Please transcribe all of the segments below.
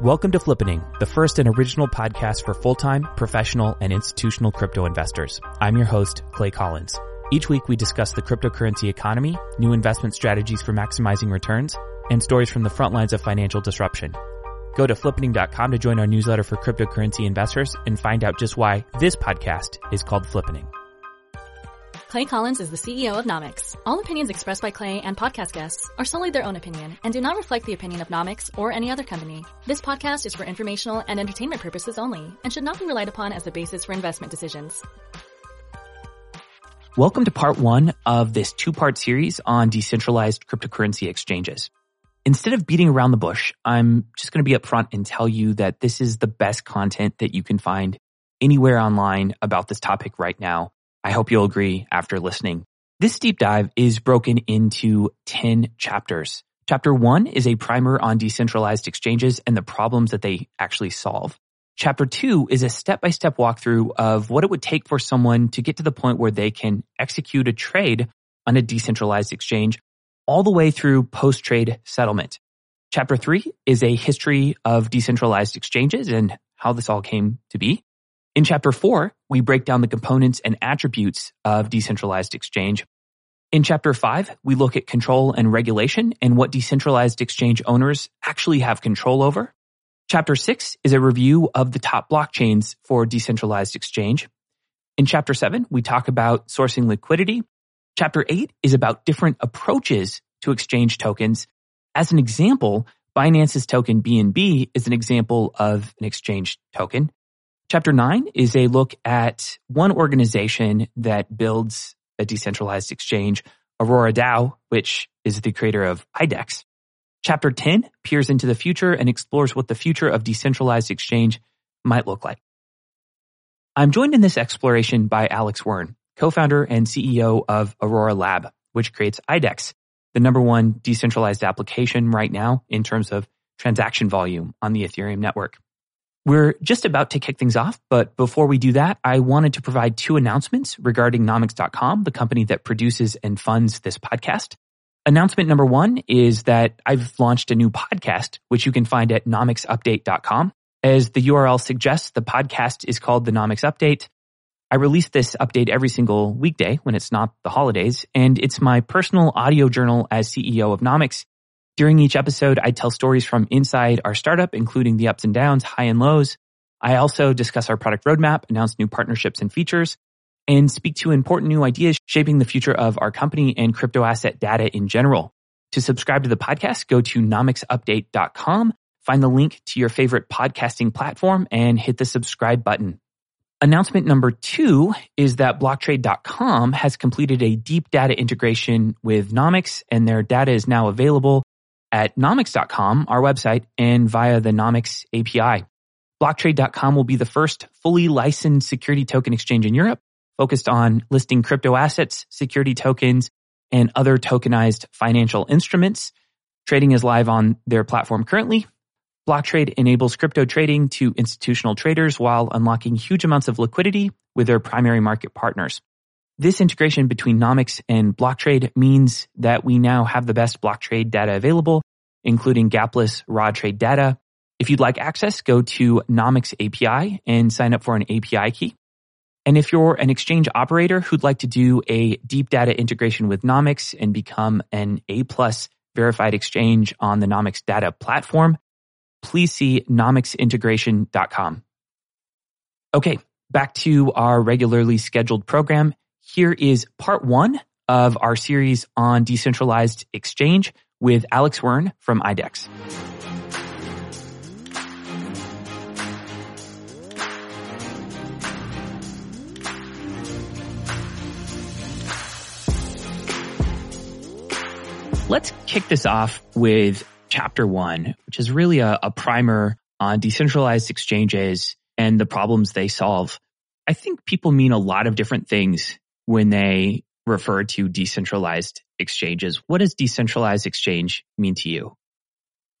Welcome to Flippening, the first and original podcast for full-time, professional, and institutional crypto investors. I'm your host, Clay Collins. Each week we discuss the cryptocurrency economy, new investment strategies for maximizing returns, and stories from the front lines of financial disruption. Go to flippening.com to join our newsletter for cryptocurrency investors and find out just why this podcast is called Flippening. Clay Collins is the CEO of Nomics. All opinions expressed by Clay and podcast guests are solely their own opinion and do not reflect the opinion of Nomics or any other company. This podcast is for informational and entertainment purposes only and should not be relied upon as the basis for investment decisions. Welcome to part one of this two-part series on decentralized cryptocurrency exchanges. Instead of beating around the bush, I'm just going to be upfront and tell you that this is the best content that you can find anywhere online about this topic right now I hope you'll agree after listening. This deep dive is broken into 10 chapters. Chapter one is a primer on decentralized exchanges and the problems that they actually solve. Chapter two is a step-by-step walkthrough of what it would take for someone to get to the point where they can execute a trade on a decentralized exchange all the way through post-trade settlement. Chapter three is a history of decentralized exchanges and how this all came to be. In chapter four, we break down the components and attributes of decentralized exchange. In chapter five, we look at control and regulation and what decentralized exchange owners actually have control over. Chapter six is a review of the top blockchains for decentralized exchange. In chapter seven, we talk about sourcing liquidity. Chapter eight is about different approaches to exchange tokens. As an example, Binance's token BNB is an example of an exchange token. Chapter nine is a look at one organization that builds a decentralized exchange, Aurora DAO, which is the creator of IDEX. Chapter 10 peers into the future and explores what the future of decentralized exchange might look like. I'm joined in this exploration by Alex Wearn, co-founder and CEO of Aurora Lab, which creates IDEX, the number one decentralized application right now in terms of transaction volume on the Ethereum network. We're just about to kick things off, but before we do that, I wanted to provide two announcements regarding nomics.com, the company that produces and funds this podcast. Announcement number one is that I've launched a new podcast, which you can find at nomicsupdate.com. As the URL suggests, the podcast is called the Nomics Update. I release this update every single weekday when it's not the holidays, and it's my personal audio journal as CEO of Nomics during each episode, I tell stories from inside our startup, including the ups and downs, high and lows. I also discuss our product roadmap, announce new partnerships and features, and speak to important new ideas shaping the future of our company and crypto asset data in general. To subscribe to the podcast, go to nomicsupdate.com, find the link to your favorite podcasting platform, and hit the subscribe button. Announcement number two is that blocktrade.com has completed a deep data integration with Nomics and their data is now available at nomics.com, our website, and via the Nomics API. Blocktrade.com will be the first fully licensed security token exchange in Europe, focused on listing crypto assets, security tokens, and other tokenized financial instruments. Trading is live on their platform currently. Blocktrade enables crypto trading to institutional traders while unlocking huge amounts of liquidity with their primary market partners. This integration between Nomics and Blocktrade means that we now have the best Blocktrade data available, including gapless raw trade data. If you'd like access, go to Nomics API and sign up for an API key. And if you're an exchange operator who'd like to do a deep data integration with Nomics and become an A plus verified exchange on the Nomics data platform, please see nomicsintegration.com. Okay, back to our regularly scheduled program. Here is part one of our series on decentralized exchange with Alex Wearn from IDEX. Let's kick this off with chapter one, which is really a, a primer on decentralized exchanges and the problems they solve. I think people mean a lot of different things when they refer to decentralized exchanges. What does decentralized exchange mean to you?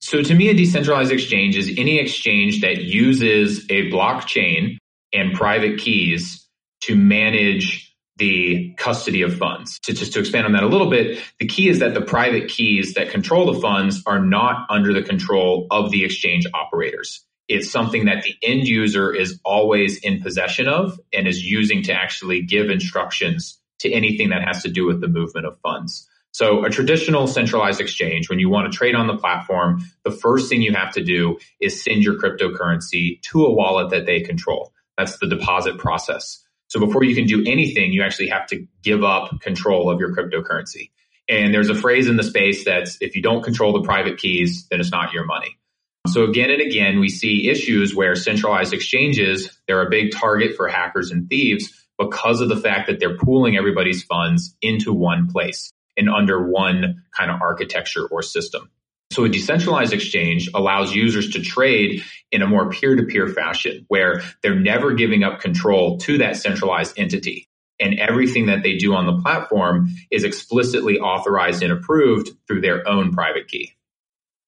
So to me, a decentralized exchange is any exchange that uses a blockchain and private keys to manage the custody of funds. To just to expand on that a little bit, the key is that the private keys that control the funds are not under the control of the exchange operators. It's something that the end user is always in possession of and is using to actually give instructions to anything that has to do with the movement of funds. So a traditional centralized exchange, when you want to trade on the platform, the first thing you have to do is send your cryptocurrency to a wallet that they control. That's the deposit process. So before you can do anything, you actually have to give up control of your cryptocurrency. And there's a phrase in the space that's if you don't control the private keys, then it's not your money. So again and again, we see issues where centralized exchanges, they're a big target for hackers and thieves because of the fact that they're pooling everybody's funds into one place and under one kind of architecture or system. So a decentralized exchange allows users to trade in a more peer-to-peer fashion where they're never giving up control to that centralized entity. And everything that they do on the platform is explicitly authorized and approved through their own private key.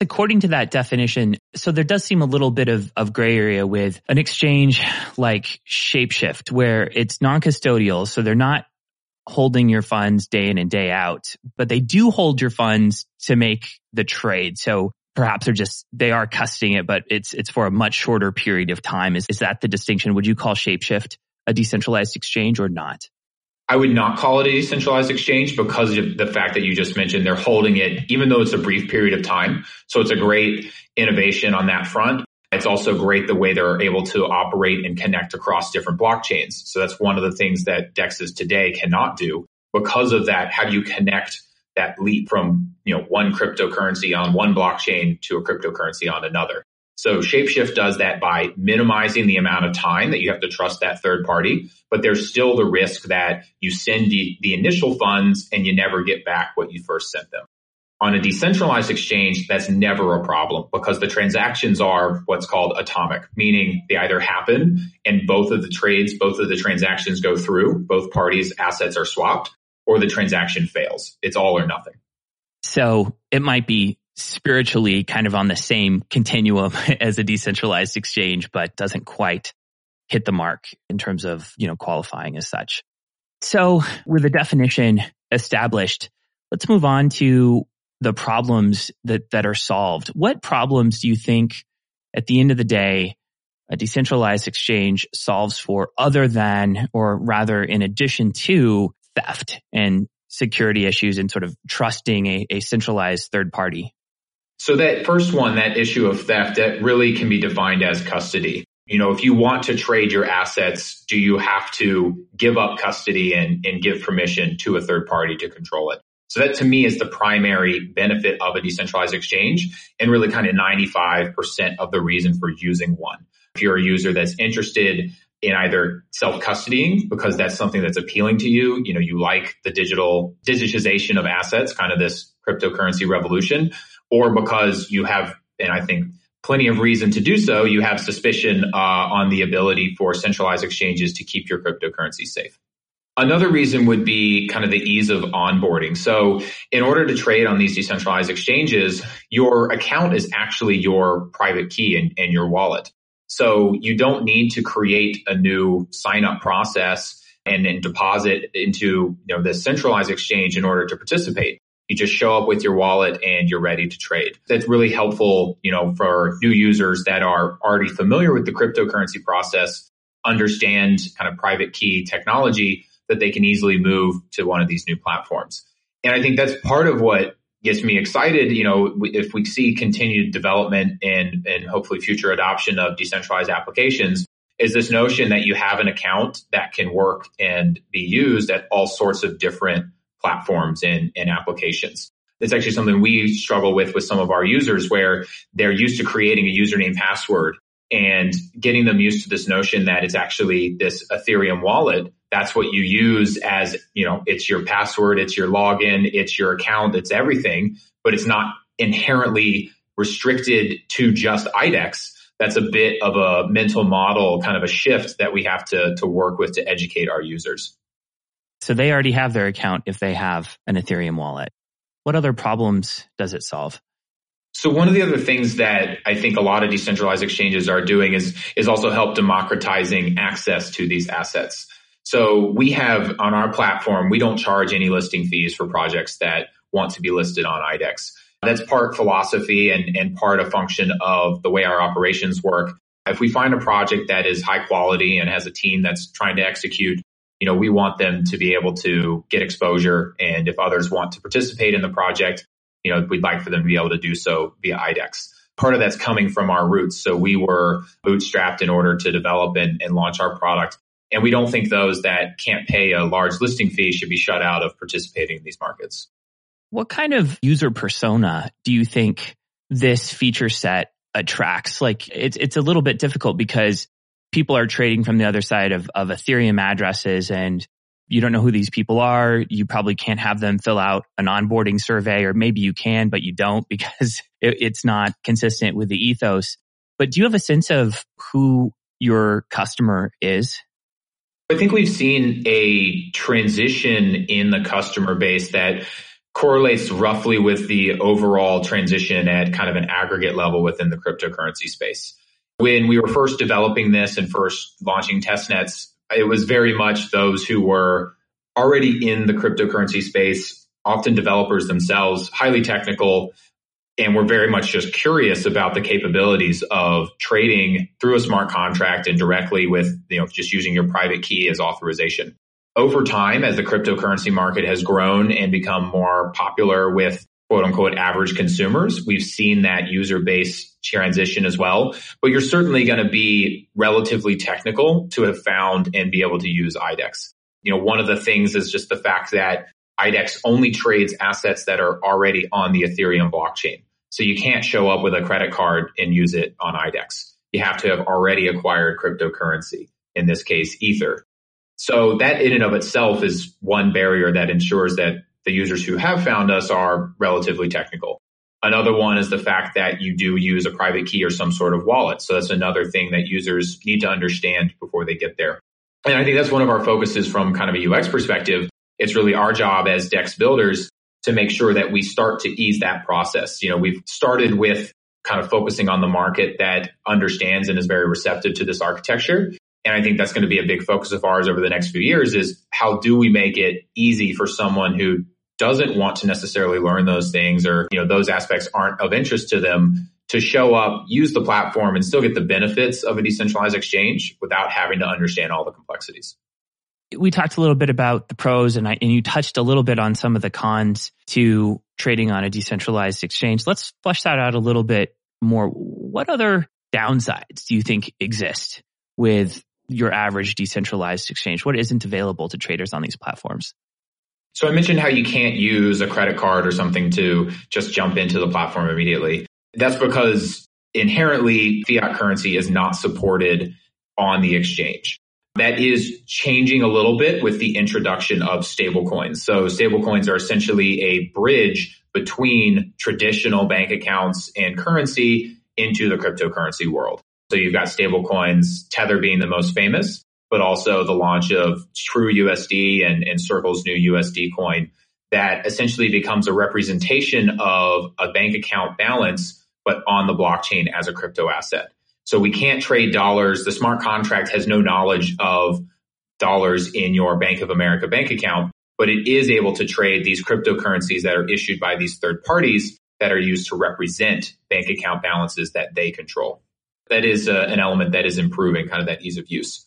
According to that definition, so there does seem a little bit of, of gray area with an exchange like Shapeshift where it's non-custodial. So they're not holding your funds day in and day out, but they do hold your funds to make the trade. So perhaps they're just, they are custodying it, but it's, it's for a much shorter period of time. Is, is that the distinction? Would you call Shapeshift a decentralized exchange or not? I would not call it a decentralized exchange because of the fact that you just mentioned they're holding it, even though it's a brief period of time. So it's a great innovation on that front. It's also great the way they're able to operate and connect across different blockchains. So that's one of the things that DEXs today cannot do. Because of that, how do you connect that leap from, you know, one cryptocurrency on one blockchain to a cryptocurrency on another? So Shapeshift does that by minimizing the amount of time that you have to trust that third party, but there's still the risk that you send the, the initial funds and you never get back what you first sent them. On a decentralized exchange, that's never a problem because the transactions are what's called atomic, meaning they either happen and both of the trades, both of the transactions go through, both parties' assets are swapped, or the transaction fails. It's all or nothing. So it might be spiritually kind of on the same continuum as a decentralized exchange, but doesn't quite hit the mark in terms of, you know, qualifying as such. So with the definition established, let's move on to the problems that, that are solved. What problems do you think at the end of the day, a decentralized exchange solves for other than, or rather in addition to theft and security issues and sort of trusting a, a centralized third party? So that first one, that issue of theft, that really can be defined as custody. You know, if you want to trade your assets, do you have to give up custody and, and give permission to a third party to control it? So that to me is the primary benefit of a decentralized exchange and really kind of 95% of the reason for using one. If you're a user that's interested in either self-custodying because that's something that's appealing to you, you know, you like the digital digitization of assets, kind of this cryptocurrency revolution, or because you have, and I think plenty of reason to do so, you have suspicion uh, on the ability for centralized exchanges to keep your cryptocurrency safe. Another reason would be kind of the ease of onboarding. So in order to trade on these decentralized exchanges, your account is actually your private key and, and your wallet. So you don't need to create a new sign up process and, and deposit into you know this centralized exchange in order to participate. You just show up with your wallet and you're ready to trade. That's really helpful, you know, for new users that are already familiar with the cryptocurrency process, understand kind of private key technology that they can easily move to one of these new platforms. And I think that's part of what gets me excited. You know, if we see continued development and, and hopefully future adoption of decentralized applications, is this notion that you have an account that can work and be used at all sorts of different platforms and, and applications. It's actually something we struggle with with some of our users where they're used to creating a username password and getting them used to this notion that it's actually this Ethereum wallet. That's what you use as, you know, it's your password, it's your login, it's your account, it's everything, but it's not inherently restricted to just IDEX. That's a bit of a mental model, kind of a shift that we have to, to work with to educate our users. So they already have their account if they have an Ethereum wallet. What other problems does it solve? So one of the other things that I think a lot of decentralized exchanges are doing is is also help democratizing access to these assets. So we have on our platform, we don't charge any listing fees for projects that want to be listed on IDEX. That's part philosophy and, and part a function of the way our operations work. If we find a project that is high quality and has a team that's trying to execute, you know, we want them to be able to get exposure. And if others want to participate in the project, you know, we'd like for them to be able to do so via IDEX. Part of that's coming from our roots. So we were bootstrapped in order to develop and, and launch our product. And we don't think those that can't pay a large listing fee should be shut out of participating in these markets. What kind of user persona do you think this feature set attracts? Like it's, it's a little bit difficult because people are trading from the other side of, of Ethereum addresses and you don't know who these people are. You probably can't have them fill out an onboarding survey or maybe you can, but you don't because it, it's not consistent with the ethos. But do you have a sense of who your customer is? I think we've seen a transition in the customer base that correlates roughly with the overall transition at kind of an aggregate level within the cryptocurrency space. When we were first developing this and first launching testnets, it was very much those who were already in the cryptocurrency space, often developers themselves, highly technical, and were very much just curious about the capabilities of trading through a smart contract and directly with, you know, just using your private key as authorization. Over time, as the cryptocurrency market has grown and become more popular with quote unquote average consumers, we've seen that user base transition as well. But you're certainly going to be relatively technical to have found and be able to use IDEX. You know, one of the things is just the fact that IDEX only trades assets that are already on the Ethereum blockchain. So you can't show up with a credit card and use it on IDEX. You have to have already acquired cryptocurrency, in this case, Ether. So that in and of itself is one barrier that ensures that the users who have found us are relatively technical. Another one is the fact that you do use a private key or some sort of wallet. So that's another thing that users need to understand before they get there. And I think that's one of our focuses from kind of a UX perspective. It's really our job as DEX builders to make sure that we start to ease that process. You know, we've started with kind of focusing on the market that understands and is very receptive to this architecture and I think that's going to be a big focus of ours over the next few years is how do we make it easy for someone who doesn't want to necessarily learn those things or, you know, those aspects aren't of interest to them to show up, use the platform and still get the benefits of a decentralized exchange without having to understand all the complexities. We talked a little bit about the pros and I, and you touched a little bit on some of the cons to trading on a decentralized exchange. Let's flesh that out a little bit more. What other downsides do you think exist with your average decentralized exchange? What isn't available to traders on these platforms? So I mentioned how you can't use a credit card or something to just jump into the platform immediately. That's because inherently fiat currency is not supported on the exchange. That is changing a little bit with the introduction of stablecoins. So stablecoins are essentially a bridge between traditional bank accounts and currency into the cryptocurrency world. So you've got stable coins, Tether being the most famous, but also the launch of True USD and, and Circle's new USD coin that essentially becomes a representation of a bank account balance, but on the blockchain as a crypto asset. So we can't trade dollars. The smart contract has no knowledge of dollars in your Bank of America bank account, but it is able to trade these cryptocurrencies that are issued by these third parties that are used to represent bank account balances that they control that is uh, an element that is improving kind of that ease of use.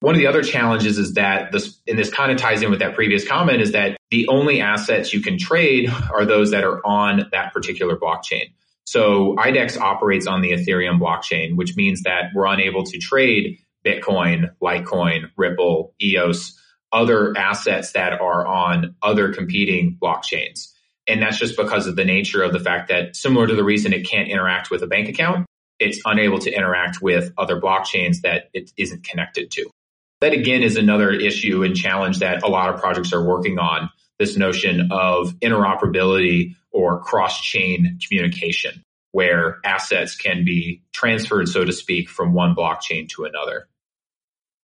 One of the other challenges is that this, and this kind of ties in with that previous comment, is that the only assets you can trade are those that are on that particular blockchain. So IDEX operates on the Ethereum blockchain, which means that we're unable to trade Bitcoin, Litecoin, Ripple, EOS, other assets that are on other competing blockchains. And that's just because of the nature of the fact that similar to the reason it can't interact with a bank account, it's unable to interact with other blockchains that it isn't connected to. That again is another issue and challenge that a lot of projects are working on this notion of interoperability or cross chain communication where assets can be transferred, so to speak, from one blockchain to another.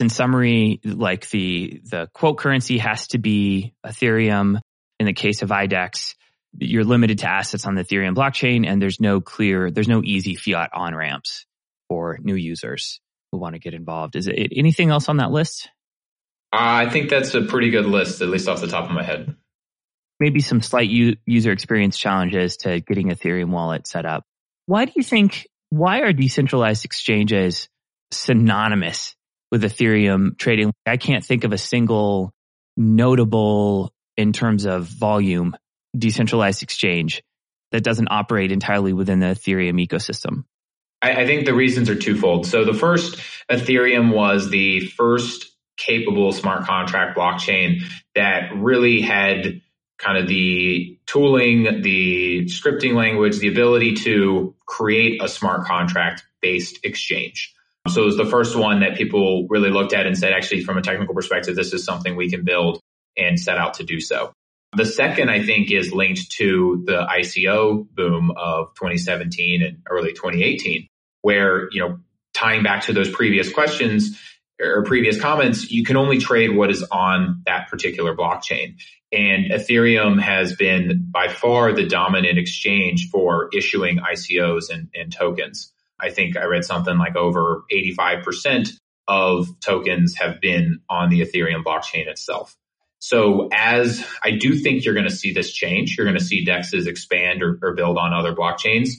In summary, like the, the quote currency has to be Ethereum. In the case of IDEX, you're limited to assets on the Ethereum blockchain and there's no clear, there's no easy fiat on ramps for new users who want to get involved. Is it anything else on that list? I think that's a pretty good list, at least off the top of my head. Maybe some slight u- user experience challenges to getting Ethereum wallet set up. Why do you think, why are decentralized exchanges synonymous with Ethereum trading? I can't think of a single notable in terms of volume decentralized exchange that doesn't operate entirely within the Ethereum ecosystem. I, I think the reasons are twofold. So the first, Ethereum was the first capable smart contract blockchain that really had kind of the tooling, the scripting language, the ability to create a smart contract based exchange. So it was the first one that people really looked at and said, actually, from a technical perspective, this is something we can build and set out to do so. The second, I think, is linked to the ICO boom of 2017 and early 2018, where, you know, tying back to those previous questions or previous comments, you can only trade what is on that particular blockchain. And Ethereum has been by far the dominant exchange for issuing ICOs and, and tokens. I think I read something like over 85% of tokens have been on the Ethereum blockchain itself. So as I do think you're going to see this change, you're going to see DEXs expand or, or build on other blockchains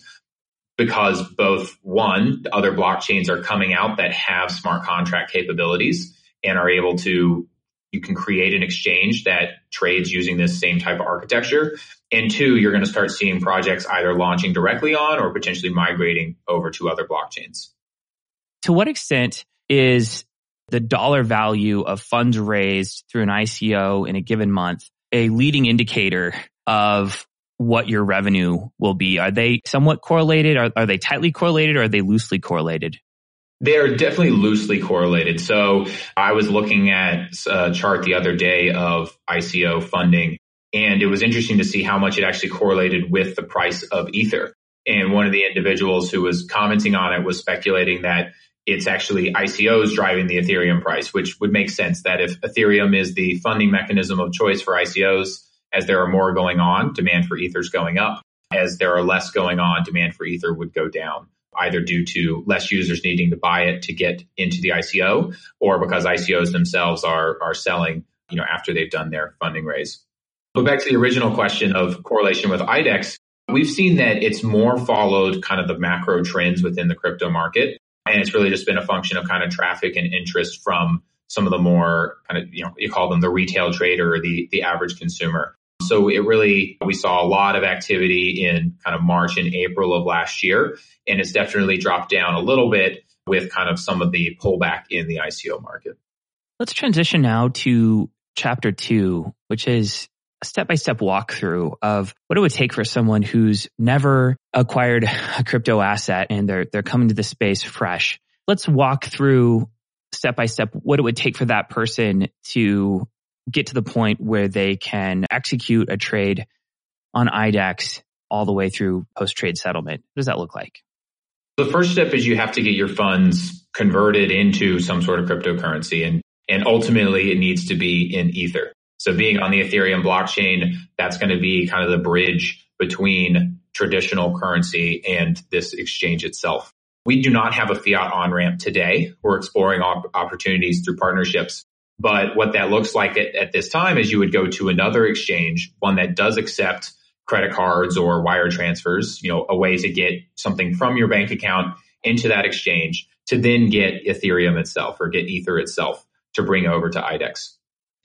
because both one, other blockchains are coming out that have smart contract capabilities and are able to you can create an exchange that trades using this same type of architecture. And two, you're going to start seeing projects either launching directly on or potentially migrating over to other blockchains. To what extent is the dollar value of funds raised through an ICO in a given month a leading indicator of what your revenue will be? Are they somewhat correlated? Are, are they tightly correlated or are they loosely correlated? They're definitely loosely correlated. So I was looking at a chart the other day of ICO funding, and it was interesting to see how much it actually correlated with the price of Ether. And one of the individuals who was commenting on it was speculating that it's actually ICOs driving the Ethereum price, which would make sense that if Ethereum is the funding mechanism of choice for ICOs, as there are more going on, demand for Ether is going up. As there are less going on, demand for Ether would go down either due to less users needing to buy it to get into the ICO or because ICOs themselves are, are selling, you know, after they've done their funding raise. But back to the original question of correlation with IDEX, we've seen that it's more followed kind of the macro trends within the crypto market. And it's really just been a function of kind of traffic and interest from some of the more kind of, you know, you call them the retail trader or the, the average consumer. So it really, we saw a lot of activity in kind of March and April of last year, and it's definitely dropped down a little bit with kind of some of the pullback in the ICO market. Let's transition now to chapter two, which is step by step walkthrough of what it would take for someone who's never acquired a crypto asset and they're, they're coming to the space fresh. Let's walk through step by step what it would take for that person to get to the point where they can execute a trade on IDEX all the way through post trade settlement? What does that look like? The first step is you have to get your funds converted into some sort of cryptocurrency and, and ultimately it needs to be in Ether. So being on the Ethereum blockchain, that's going to be kind of the bridge between traditional currency and this exchange itself. We do not have a fiat on ramp today. We're exploring op- opportunities through partnerships but what that looks like at, at, this time is you would go to another exchange, one that does accept credit cards or wire transfers, you know, a way to get something from your bank account into that exchange to then get Ethereum itself or get Ether itself to bring over to IDEX.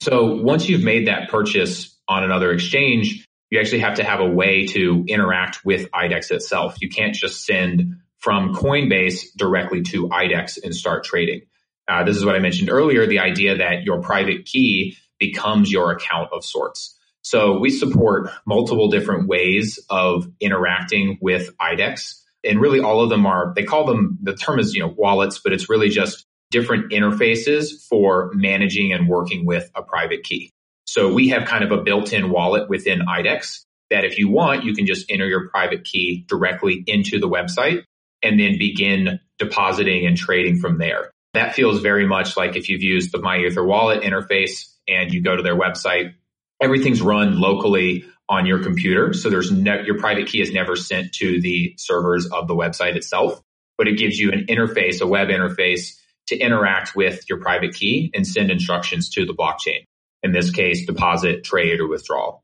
So once you've made that purchase on another exchange, you actually have to have a way to interact with IDEX itself. You can't just send from Coinbase directly to IDEX and start trading. Uh, this is what I mentioned earlier, the idea that your private key becomes your account of sorts. So we support multiple different ways of interacting with IDEX. And really all of them are, they call them, the term is, you know, wallets, but it's really just different interfaces for managing and working with a private key. So we have kind of a built-in wallet within IDEX that if you want, you can just enter your private key directly into the website and then begin depositing and trading from there. That feels very much like if you've used the MyEther wallet interface and you go to their website, everything's run locally on your computer. So there's ne- your private key is never sent to the servers of the website itself, but it gives you an interface, a web interface to interact with your private key and send instructions to the blockchain. In this case, deposit, trade, or withdrawal.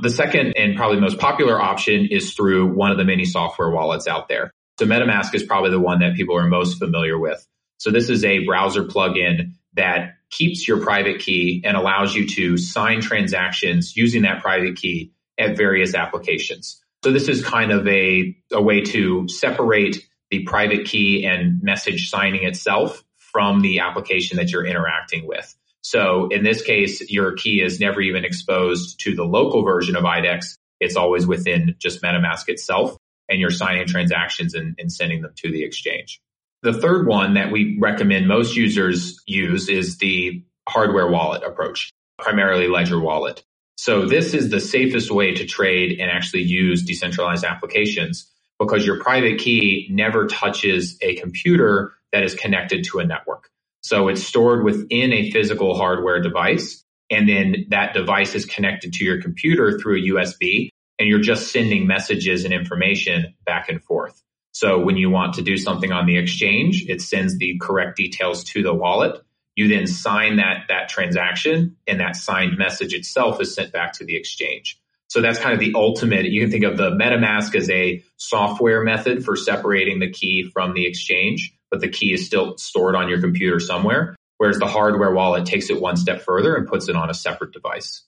The second and probably most popular option is through one of the many software wallets out there. So MetaMask is probably the one that people are most familiar with. So this is a browser plugin that keeps your private key and allows you to sign transactions using that private key at various applications. So this is kind of a, a way to separate the private key and message signing itself from the application that you're interacting with. So in this case, your key is never even exposed to the local version of IDEX. It's always within just MetaMask itself and you're signing transactions and, and sending them to the exchange. The third one that we recommend most users use is the hardware wallet approach, primarily Ledger Wallet. So this is the safest way to trade and actually use decentralized applications because your private key never touches a computer that is connected to a network. So it's stored within a physical hardware device. And then that device is connected to your computer through a USB and you're just sending messages and information back and forth. So when you want to do something on the exchange, it sends the correct details to the wallet. You then sign that, that transaction and that signed message itself is sent back to the exchange. So that's kind of the ultimate. You can think of the MetaMask as a software method for separating the key from the exchange, but the key is still stored on your computer somewhere. Whereas the hardware wallet takes it one step further and puts it on a separate device.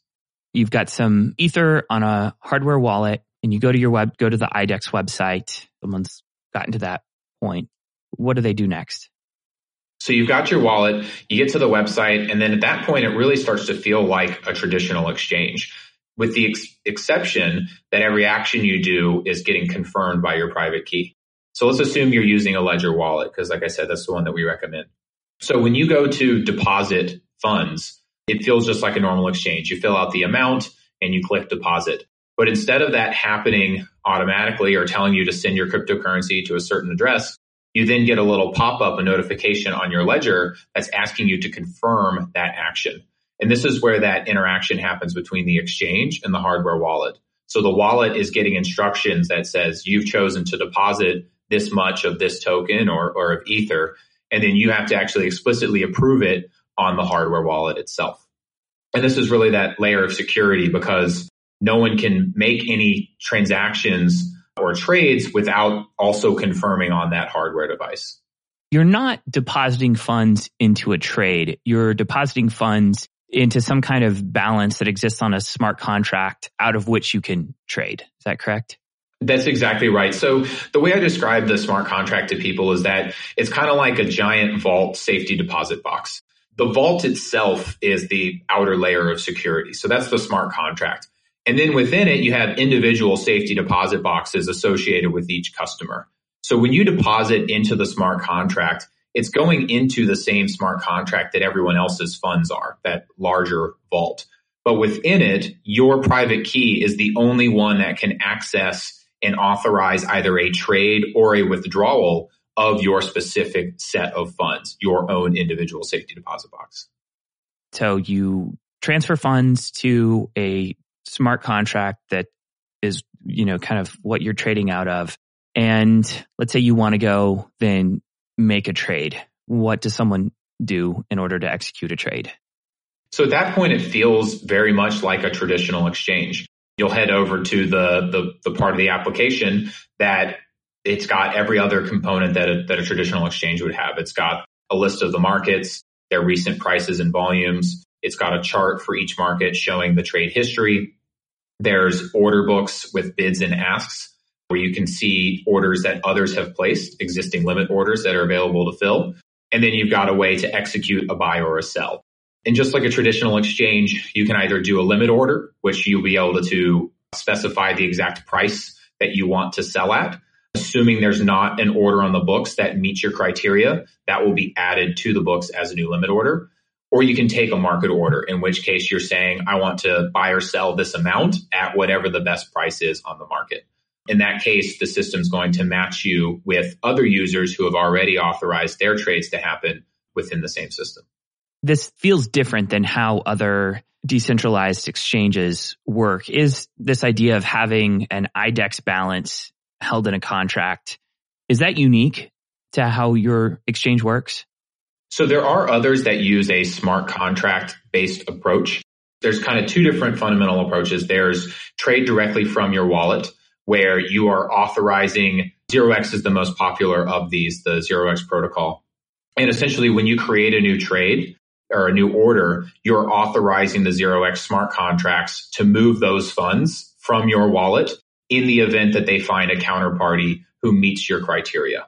You've got some ether on a hardware wallet and you go to your web, go to the IDEX website. Someone's gotten to that point. What do they do next? So you've got your wallet, you get to the website, and then at that point, it really starts to feel like a traditional exchange with the ex- exception that every action you do is getting confirmed by your private key. So let's assume you're using a Ledger wallet, because like I said, that's the one that we recommend. So when you go to deposit funds, it feels just like a normal exchange. You fill out the amount and you click deposit. But instead of that happening automatically or telling you to send your cryptocurrency to a certain address, you then get a little pop up, a notification on your ledger that's asking you to confirm that action. And this is where that interaction happens between the exchange and the hardware wallet. So the wallet is getting instructions that says you've chosen to deposit this much of this token or, or of Ether. And then you have to actually explicitly approve it on the hardware wallet itself. And this is really that layer of security because no one can make any transactions or trades without also confirming on that hardware device. You're not depositing funds into a trade. You're depositing funds into some kind of balance that exists on a smart contract out of which you can trade. Is that correct? That's exactly right. So the way I describe the smart contract to people is that it's kind of like a giant vault safety deposit box. The vault itself is the outer layer of security. So that's the smart contract. And then within it, you have individual safety deposit boxes associated with each customer. So when you deposit into the smart contract, it's going into the same smart contract that everyone else's funds are, that larger vault. But within it, your private key is the only one that can access and authorize either a trade or a withdrawal of your specific set of funds, your own individual safety deposit box. So you transfer funds to a smart contract that is, you know, kind of what you're trading out of. And let's say you want to go then make a trade. What does someone do in order to execute a trade? So at that point, it feels very much like a traditional exchange. You'll head over to the, the, the part of the application that it's got every other component that a, that a traditional exchange would have. It's got a list of the markets, their recent prices and volumes. It's got a chart for each market showing the trade history. There's order books with bids and asks where you can see orders that others have placed, existing limit orders that are available to fill. And then you've got a way to execute a buy or a sell. And just like a traditional exchange, you can either do a limit order, which you'll be able to specify the exact price that you want to sell at. Assuming there's not an order on the books that meets your criteria, that will be added to the books as a new limit order. Or you can take a market order, in which case you're saying, I want to buy or sell this amount at whatever the best price is on the market. In that case, the system's going to match you with other users who have already authorized their trades to happen within the same system. This feels different than how other decentralized exchanges work. Is this idea of having an IDEX balance held in a contract, is that unique to how your exchange works? So there are others that use a smart contract based approach. There's kind of two different fundamental approaches. There's trade directly from your wallet where you are authorizing 0x is the most popular of these, the 0x protocol. And essentially when you create a new trade, or a new order, you're authorizing the 0x smart contracts to move those funds from your wallet in the event that they find a counterparty who meets your criteria.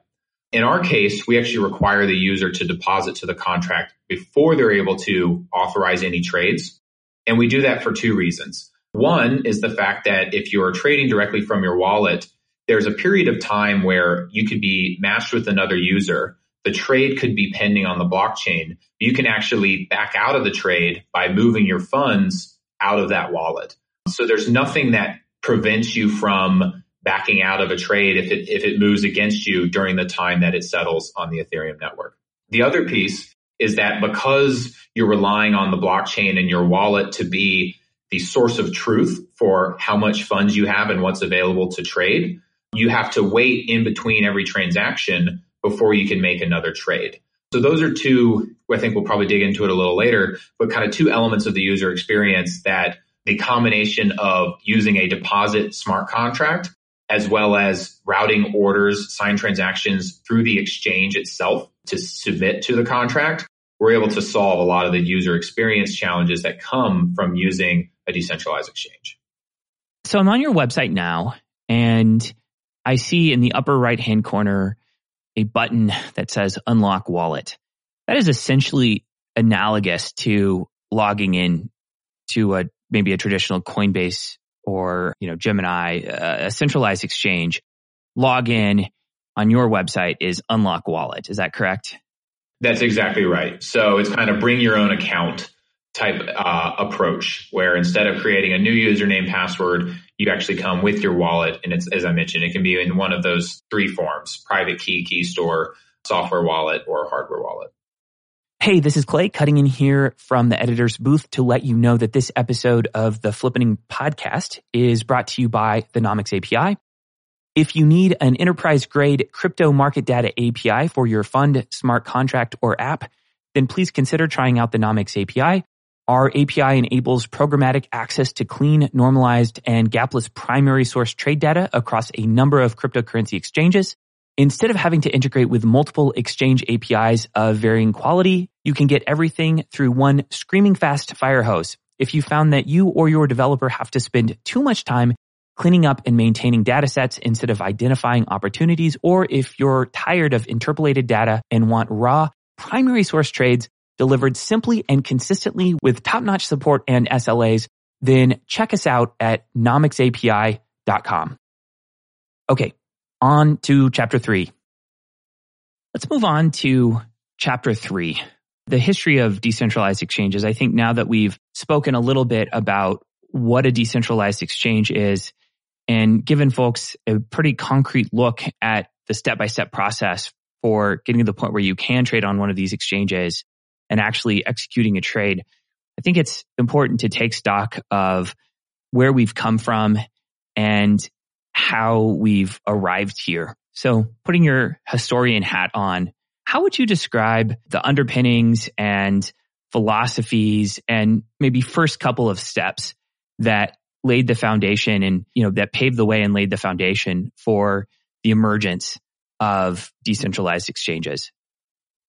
In our case, we actually require the user to deposit to the contract before they're able to authorize any trades. And we do that for two reasons. One is the fact that if you're trading directly from your wallet, there's a period of time where you could be matched with another user the trade could be pending on the blockchain. You can actually back out of the trade by moving your funds out of that wallet. So there's nothing that prevents you from backing out of a trade if it, if it moves against you during the time that it settles on the Ethereum network. The other piece is that because you're relying on the blockchain and your wallet to be the source of truth for how much funds you have and what's available to trade, you have to wait in between every transaction before you can make another trade. So those are two, I think we'll probably dig into it a little later, but kind of two elements of the user experience that the combination of using a deposit smart contract as well as routing orders, signed transactions through the exchange itself to submit to the contract, we're able to solve a lot of the user experience challenges that come from using a decentralized exchange. So I'm on your website now and I see in the upper right hand corner a button that says unlock wallet. That is essentially analogous to logging in to a maybe a traditional Coinbase or you know Gemini, uh, a centralized exchange. Log in on your website is unlock wallet. Is that correct? That's exactly right. So it's kind of bring your own account type uh, approach where instead of creating a new username password, you actually come with your wallet. And it's, as I mentioned, it can be in one of those three forms, private key, key store, software wallet, or hardware wallet. Hey, this is Clay cutting in here from the editor's booth to let you know that this episode of the Flippening podcast is brought to you by the Nomics API. If you need an enterprise grade crypto market data API for your fund, smart contract, or app, then please consider trying out the Nomics API. Our API enables programmatic access to clean, normalized, and gapless primary source trade data across a number of cryptocurrency exchanges. Instead of having to integrate with multiple exchange APIs of varying quality, you can get everything through one screaming fast fire hose. If you found that you or your developer have to spend too much time cleaning up and maintaining data sets instead of identifying opportunities, or if you're tired of interpolated data and want raw primary source trades, delivered simply and consistently with top-notch support and SLAs, then check us out at nomicsapi.com. Okay, on to chapter three. Let's move on to chapter three, the history of decentralized exchanges. I think now that we've spoken a little bit about what a decentralized exchange is and given folks a pretty concrete look at the step by step process for getting to the point where you can trade on one of these exchanges, and actually executing a trade, I think it's important to take stock of where we've come from and how we've arrived here. So putting your historian hat on, how would you describe the underpinnings and philosophies and maybe first couple of steps that laid the foundation and, you know, that paved the way and laid the foundation for the emergence of decentralized exchanges?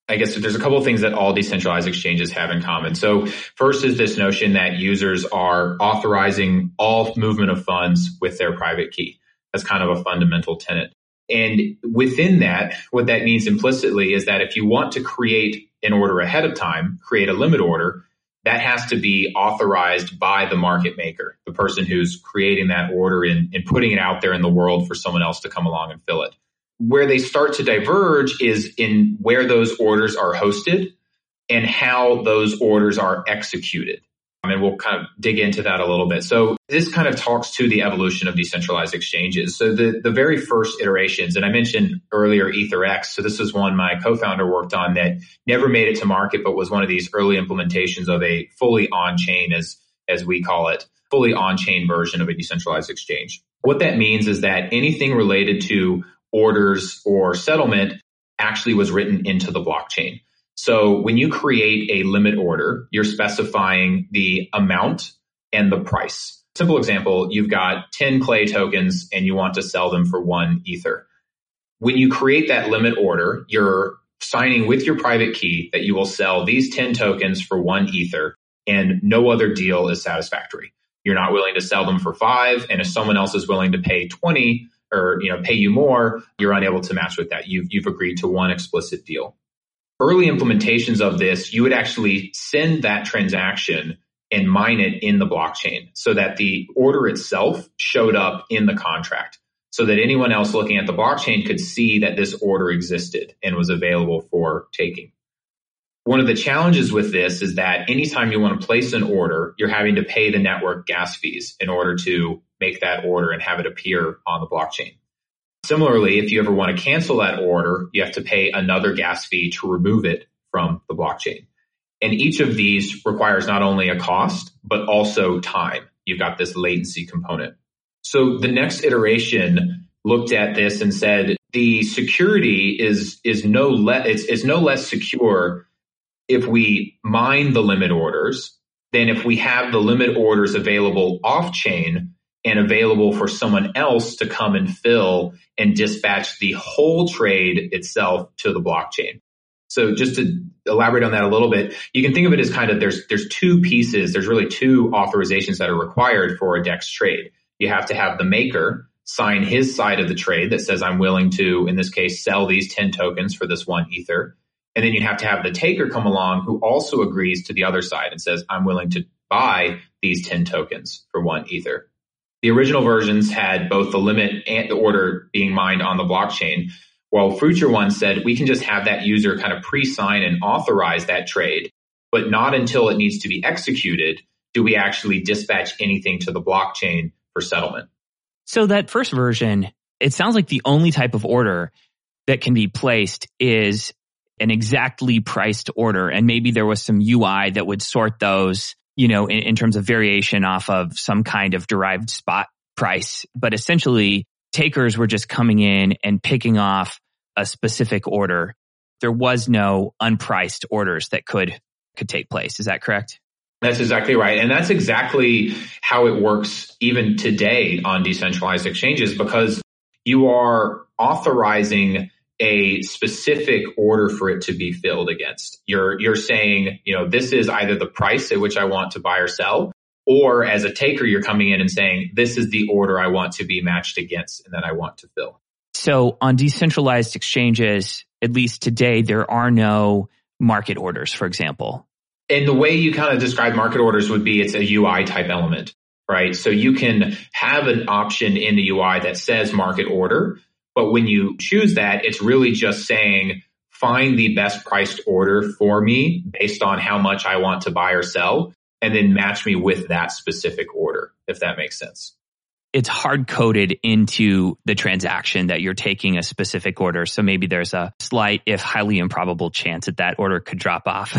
I guess there's a couple of things that all decentralized exchanges have in common. So first is this notion that users are authorizing all movement of funds with their private key. That's kind of a fundamental tenet. And within that, what that means implicitly is that if you want to create an order ahead of time, create a limit order, that has to be authorized by the market maker, the person who's creating that order and, and putting it out there in the world for someone else to come along and fill it. Where they start to diverge is in where those orders are hosted and how those orders are executed. Um, and we'll kind of dig into that a little bit. So this kind of talks to the evolution of decentralized exchanges. So the, the very first iterations, and I mentioned earlier EtherX. So this was one my co-founder worked on that never made it to market, but was one of these early implementations of a fully on-chain as, as we call it, fully on-chain version of a decentralized exchange. What that means is that anything related to orders or settlement actually was written into the blockchain. So when you create a limit order, you're specifying the amount and the price. Simple example, you've got 10 clay tokens and you want to sell them for one ether. When you create that limit order, you're signing with your private key that you will sell these 10 tokens for one ether and no other deal is satisfactory. You're not willing to sell them for five. And if someone else is willing to pay 20 or, you know, pay you more, you're unable to match with that. You've, you've agreed to one explicit deal early implementations of this, you would actually send that transaction and mine it in the blockchain so that the order itself showed up in the contract so that anyone else looking at the blockchain could see that this order existed and was available for taking. One of the challenges with this is that anytime you want to place an order, you're having to pay the network gas fees in order to make that order and have it appear on the blockchain. Similarly, if you ever want to cancel that order, you have to pay another gas fee to remove it from the blockchain. And each of these requires not only a cost, but also time. You've got this latency component. So the next iteration looked at this and said the security is is no less it's, it's no less secure if we mine the limit orders than if we have the limit orders available off chain and available for someone else to come and fill and dispatch the whole trade itself to the blockchain. So just to elaborate on that a little bit, you can think of it as kind of there's there's two pieces, there's really two authorizations that are required for a DEX trade. You have to have the maker sign his side of the trade that says I'm willing to in this case sell these 10 tokens for this one ether. And then you have to have the taker come along who also agrees to the other side and says I'm willing to buy these 10 tokens for one ether. The original versions had both the limit and the order being mined on the blockchain, while future ones said we can just have that user kind of pre-sign and authorize that trade, but not until it needs to be executed do we actually dispatch anything to the blockchain for settlement. So that first version, it sounds like the only type of order that can be placed is an exactly priced order. And maybe there was some UI that would sort those you know, in, in terms of variation off of some kind of derived spot price. But essentially, takers were just coming in and picking off a specific order. There was no unpriced orders that could could take place. Is that correct? That's exactly right. And that's exactly how it works even today on decentralized exchanges because you are authorizing a specific order for it to be filled against. You're, you're saying, you know, this is either the price at which I want to buy or sell, or as a taker, you're coming in and saying, this is the order I want to be matched against and that I want to fill. So on decentralized exchanges, at least today, there are no market orders, for example. And the way you kind of describe market orders would be it's a UI type element, right? So you can have an option in the UI that says market order, but when you choose that, it's really just saying, find the best priced order for me based on how much I want to buy or sell, and then match me with that specific order, if that makes sense. It's hard coded into the transaction that you're taking a specific order. So maybe there's a slight, if highly improbable chance that that order could drop off.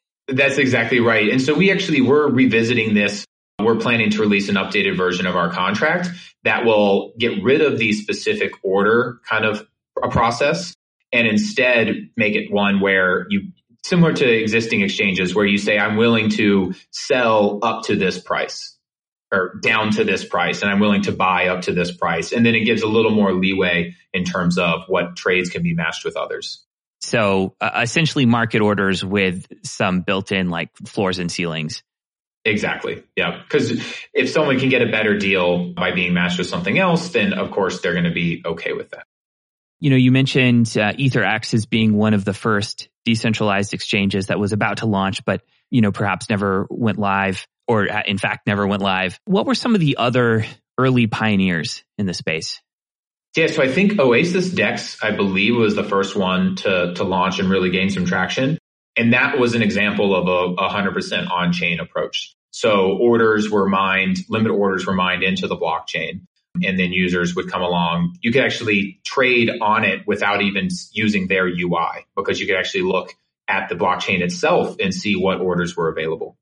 That's exactly right. And so we actually were revisiting this we're planning to release an updated version of our contract that will get rid of the specific order kind of a process and instead make it one where you similar to existing exchanges where you say I'm willing to sell up to this price or down to this price and I'm willing to buy up to this price and then it gives a little more leeway in terms of what trades can be matched with others. So uh, essentially market orders with some built in like floors and ceilings. Exactly. Yeah. Because if someone can get a better deal by being matched with something else, then of course they're going to be okay with that. You know, you mentioned uh, EtherEx as being one of the first decentralized exchanges that was about to launch, but, you know, perhaps never went live or uh, in fact never went live. What were some of the other early pioneers in the space? Yeah, so I think Oasis Dex, I believe, was the first one to, to launch and really gain some traction. And that was an example of a, a 100% on chain approach. So orders were mined, limit orders were mined into the blockchain. And then users would come along. You could actually trade on it without even using their UI because you could actually look at the blockchain itself and see what orders were available.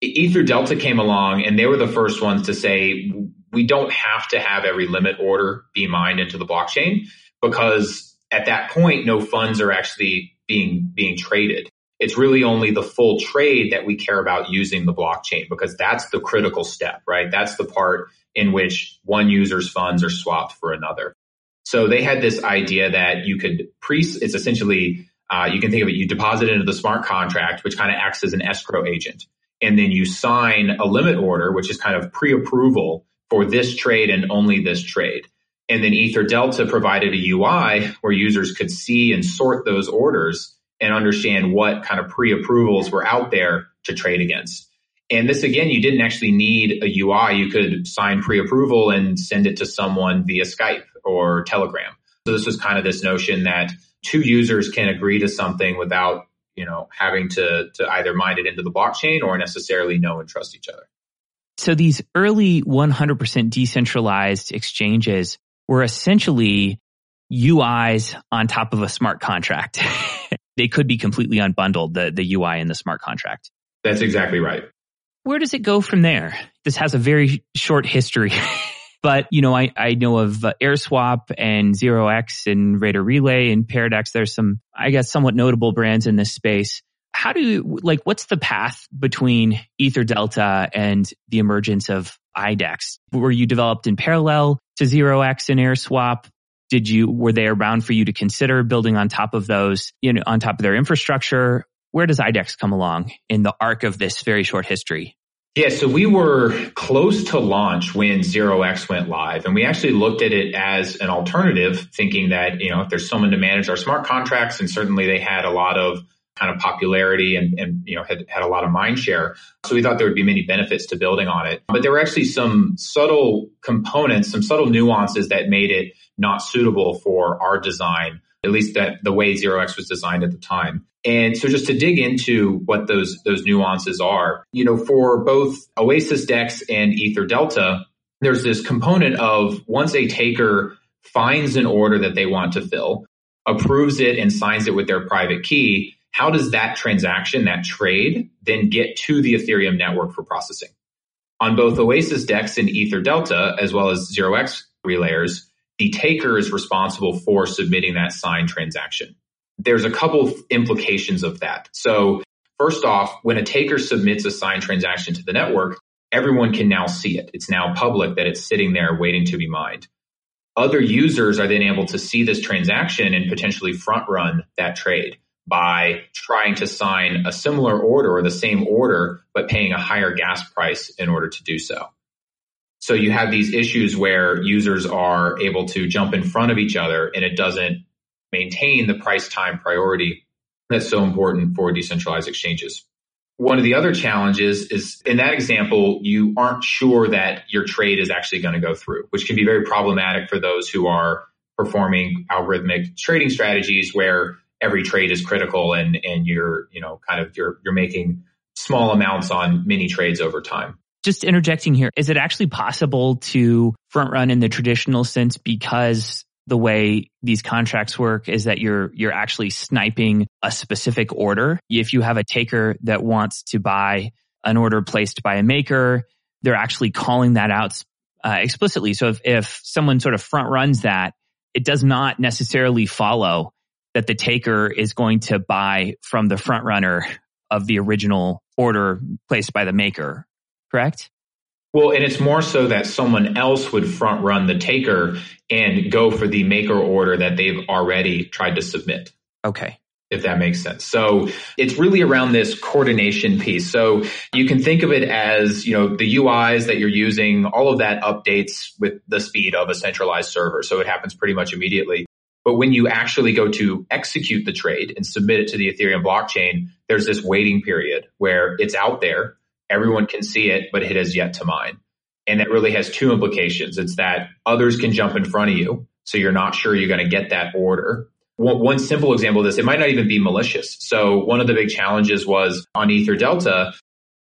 Ether Delta came along and they were the first ones to say, we don't have to have every limit order be mined into the blockchain because at that point, no funds are actually being, being traded. It's really only the full trade that we care about using the blockchain because that's the critical step, right? That's the part in which one user's funds are swapped for another. So they had this idea that you could pre, it's essentially, uh, you can think of it, you deposit into the smart contract, which kind of acts as an escrow agent. And then you sign a limit order, which is kind of pre-approval for this trade and only this trade. And then Ether Delta provided a UI where users could see and sort those orders and understand what kind of pre-approvals were out there to trade against. And this again, you didn't actually need a UI. You could sign pre-approval and send it to someone via Skype or Telegram. So this was kind of this notion that two users can agree to something without, you know, having to, to either mine it into the blockchain or necessarily know and trust each other. So these early 100% decentralized exchanges were essentially UIs on top of a smart contract. they could be completely unbundled, the, the UI in the smart contract. That's exactly right where does it go from there? This has a very short history. but, you know, I, I know of uh, AirSwap and ZeroX and Radar Relay and Paradex. There's some, I guess, somewhat notable brands in this space. How do you, like, what's the path between Ether Delta and the emergence of IDEX? Were you developed in parallel to ZeroX and AirSwap? Did you, were they around for you to consider building on top of those, you know, on top of their infrastructure? where does IDEX come along in the arc of this very short history? Yeah, so we were close to launch when ZeroX went live, and we actually looked at it as an alternative, thinking that, you know, if there's someone to manage our smart contracts, and certainly they had a lot of kind of popularity and, and you know, had, had a lot of mind share. So we thought there would be many benefits to building on it. But there were actually some subtle components, some subtle nuances that made it not suitable for our design at least that the way ZeroX was designed at the time. And so just to dig into what those, those nuances are, you know, for both Oasis Dex and Ether Delta, there's this component of once a taker finds an order that they want to fill, approves it and signs it with their private key, how does that transaction, that trade, then get to the Ethereum network for processing? On both Oasis Dex and Ether Delta, as well as ZeroX relayers, the taker is responsible for submitting that signed transaction. There's a couple implications of that. So first off, when a taker submits a signed transaction to the network, everyone can now see it. It's now public that it's sitting there waiting to be mined. Other users are then able to see this transaction and potentially front run that trade by trying to sign a similar order or the same order, but paying a higher gas price in order to do so. So you have these issues where users are able to jump in front of each other and it doesn't maintain the price time priority that's so important for decentralized exchanges. One of the other challenges is in that example, you aren't sure that your trade is actually going to go through, which can be very problematic for those who are performing algorithmic trading strategies where every trade is critical and, and you're, you know, kind of, you're, you're making small amounts on many trades over time just interjecting here, is it actually possible to front run in the traditional sense because the way these contracts work is that you're you're actually sniping a specific order. If you have a taker that wants to buy an order placed by a maker, they're actually calling that out uh, explicitly. So if, if someone sort of front runs that, it does not necessarily follow that the taker is going to buy from the front runner of the original order placed by the maker correct? Well, and it's more so that someone else would front run the taker and go for the maker order that they've already tried to submit. Okay. If that makes sense. So it's really around this coordination piece. So you can think of it as, you know, the UIs that you're using, all of that updates with the speed of a centralized server. So it happens pretty much immediately. But when you actually go to execute the trade and submit it to the Ethereum blockchain, there's this waiting period where it's out there Everyone can see it, but it has yet to mine. And that really has two implications. It's that others can jump in front of you. So you're not sure you're going to get that order. One, simple example of this, it might not even be malicious. So one of the big challenges was on Ether Delta,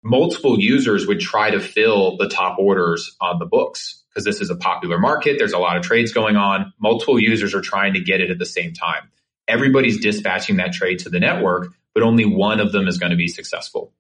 multiple users would try to fill the top orders on the books because this is a popular market. There's a lot of trades going on. Multiple users are trying to get it at the same time. Everybody's dispatching that trade to the network, but only one of them is going to be successful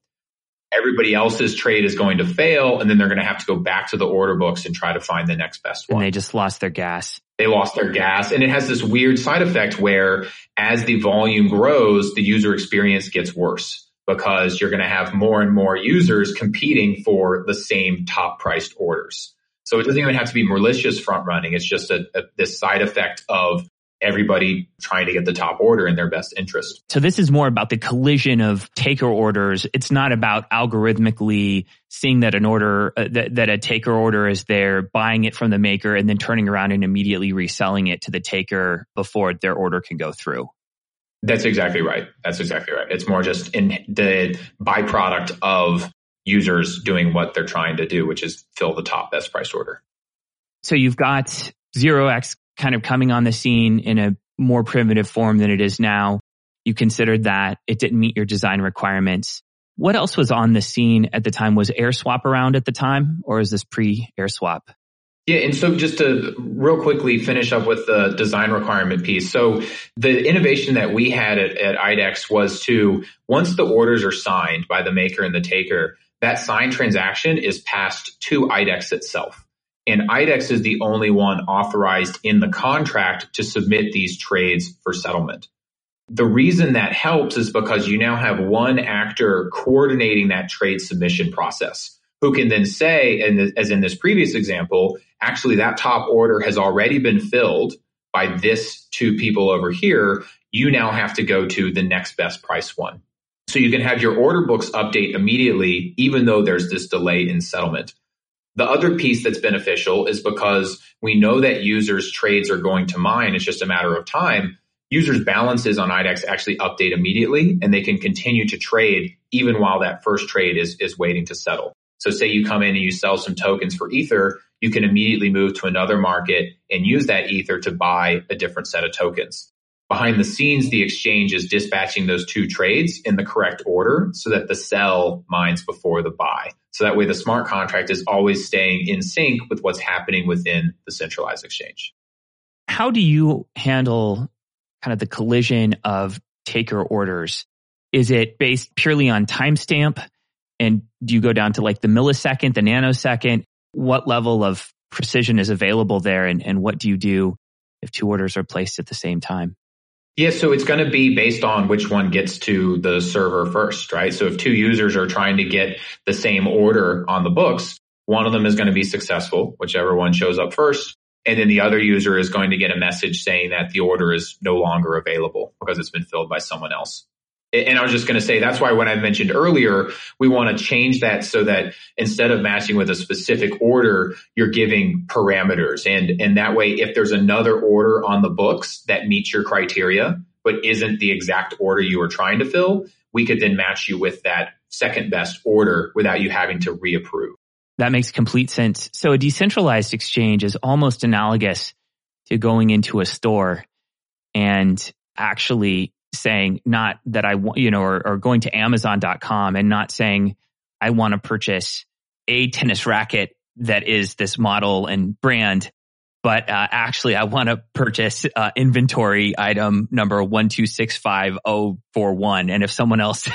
everybody else's trade is going to fail and then they're going to have to go back to the order books and try to find the next best one. And they just lost their gas. they lost their gas. And it has this weird side effect where as the volume grows, the user experience gets worse because you're going to have more and more users competing for the same top priced orders. So it doesn't even have to be malicious front running. It's just a, a, this side effect of everybody trying to get the top order in their best interest. So this is more about the collision of taker orders. It's not about algorithmically seeing that an order uh, that, that a taker order is there, buying it from the maker and then turning around and immediately reselling it to the taker before their order can go through. That's exactly right. That's exactly right. It's more just in the byproduct of users doing what they're trying to do, which is fill the top best price order. So you've got 0x kind of coming on the scene in a more primitive form than it is now. You considered that it didn't meet your design requirements. What else was on the scene at the time? Was AirSwap around at the time or is this pre AirSwap? Yeah, and so just to real quickly finish up with the design requirement piece. So the innovation that we had at, at IDEX was to, once the orders are signed by the maker and the taker, that signed transaction is passed to IDEX itself. And IDEX is the only one authorized in the contract to submit these trades for settlement. The reason that helps is because you now have one actor coordinating that trade submission process who can then say, and as in this previous example, actually that top order has already been filled by this two people over here. You now have to go to the next best price one. So you can have your order books update immediately, even though there's this delay in settlement. The other piece that's beneficial is because we know that users' trades are going to mine. It's just a matter of time. Users' balances on IDEX actually update immediately and they can continue to trade even while that first trade is, is waiting to settle. So say you come in and you sell some tokens for Ether, you can immediately move to another market and use that Ether to buy a different set of tokens. Behind the scenes, the exchange is dispatching those two trades in the correct order so that the sell mines before the buy. So that way the smart contract is always staying in sync with what's happening within the centralized exchange. How do you handle kind of the collision of taker orders? Is it based purely on timestamp? And do you go down to like the millisecond, the nanosecond? What level of precision is available there? And, and what do you do if two orders are placed at the same time? Yeah, so it's going to be based on which one gets to the server first, right? So if two users are trying to get the same order on the books, one of them is going to be successful, whichever one shows up first. And then the other user is going to get a message saying that the order is no longer available because it's been filled by someone else. And I was just going to say that's why when I mentioned earlier, we want to change that so that instead of matching with a specific order, you're giving parameters. And, and that way, if there's another order on the books that meets your criteria, but isn't the exact order you were trying to fill, we could then match you with that second best order without you having to reapprove. That makes complete sense. So a decentralized exchange is almost analogous to going into a store and actually saying not that I want, you know, or, or going to Amazon.com and not saying I want to purchase a tennis racket that is this model and brand, but uh, actually I want to purchase uh, inventory item number one two six five zero oh four one, and if someone else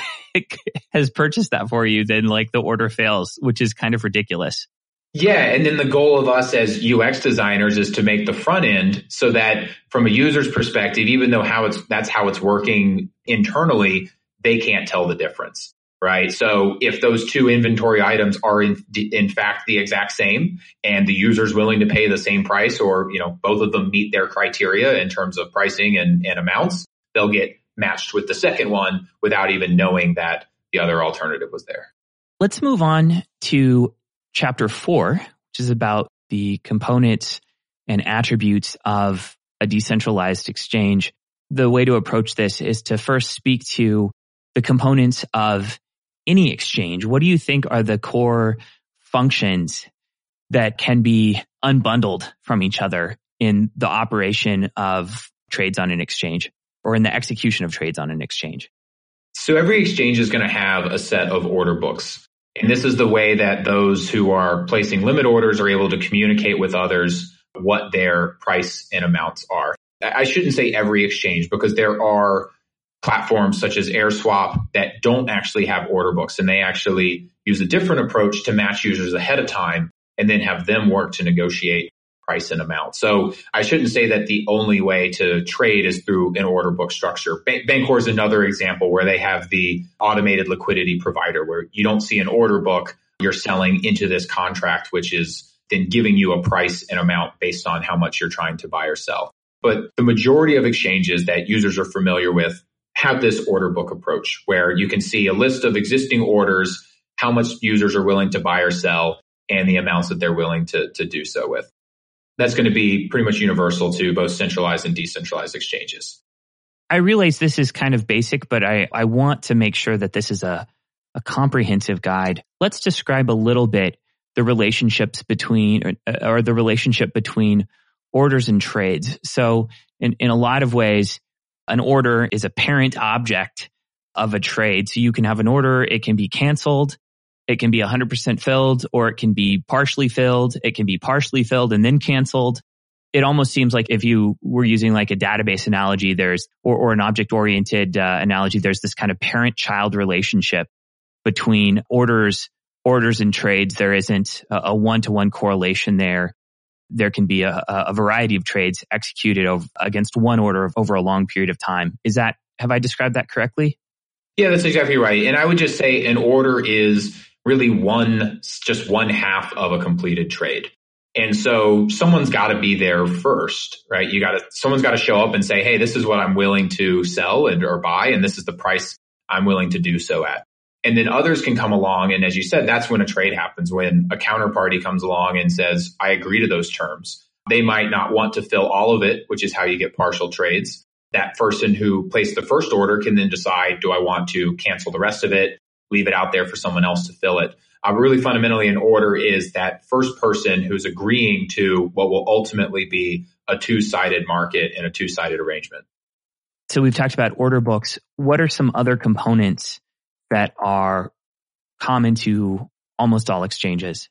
has purchased that for you, then like the order fails, which is kind of ridiculous. Yeah, and then the goal of us as UX designers is to make the front end so that from a user's perspective, even though how it's that's how it's working internally, they can't tell the difference, right? So if those two inventory items are in in fact the exact same and the user's willing to pay the same price or, you know, both of them meet their criteria in terms of pricing and, and amounts, they'll get matched with the second one without even knowing that the other alternative was there. Let's move on to chapter four, which is about the components and attributes of a decentralized exchange. The way to approach this is to first speak to the components of any exchange. What do you think are the core functions that can be unbundled from each other in the operation of trades on an exchange or in the execution of trades on an exchange? So every exchange is going to have a set of order books. And this is the way that those who are placing limit orders are able to communicate with others what their price and amounts are. I shouldn't say every exchange because there are platforms such as AirSwap that don't actually have order books and they actually use a different approach to match users ahead of time and then have them work to negotiate price and amount. So I shouldn't say that the only way to trade is through an order book structure. Ban- Bancor is another example where they have the automated liquidity provider where you don't see an order book, you're selling into this contract, which is then giving you a price and amount based on how much you're trying to buy or sell. But the majority of exchanges that users are familiar with have this order book approach where you can see a list of existing orders, how much users are willing to buy or sell, and the amounts that they're willing to, to do so with. That's going to be pretty much universal to both centralized and decentralized exchanges. I realize this is kind of basic, but I, I want to make sure that this is a, a comprehensive guide. Let's describe a little bit the relationships between or, or the relationship between orders and trades. So in, in a lot of ways, an order is a parent object of a trade. So you can have an order, it can be canceled, it can be 100% filled, or it can be partially filled. It can be partially filled and then canceled. It almost seems like if you were using like a database analogy, there's, or, or an object oriented uh, analogy, there's this kind of parent child relationship between orders, orders and trades. There isn't a one to one correlation there. There can be a, a variety of trades executed over, against one order over a long period of time. Is that, have I described that correctly? Yeah, that's exactly right. And I would just say an order is really one, just one half of a completed trade. And so someone's got to be there first, right? You got to, someone's got to show up and say, Hey, this is what I'm willing to sell and or buy. And this is the price I'm willing to do so at. And then others can come along. And as you said, that's when a trade happens, when a counterparty comes along and says, I agree to those terms. They might not want to fill all of it, which is how you get partial trades. That person who placed the first order can then decide, do I want to cancel the rest of it? Leave it out there for someone else to fill it. Uh, really fundamentally an order is that first person who's agreeing to what will ultimately be a two-sided market and a two-sided arrangement. So we've talked about order books. What are some other components that are common to almost all exchanges?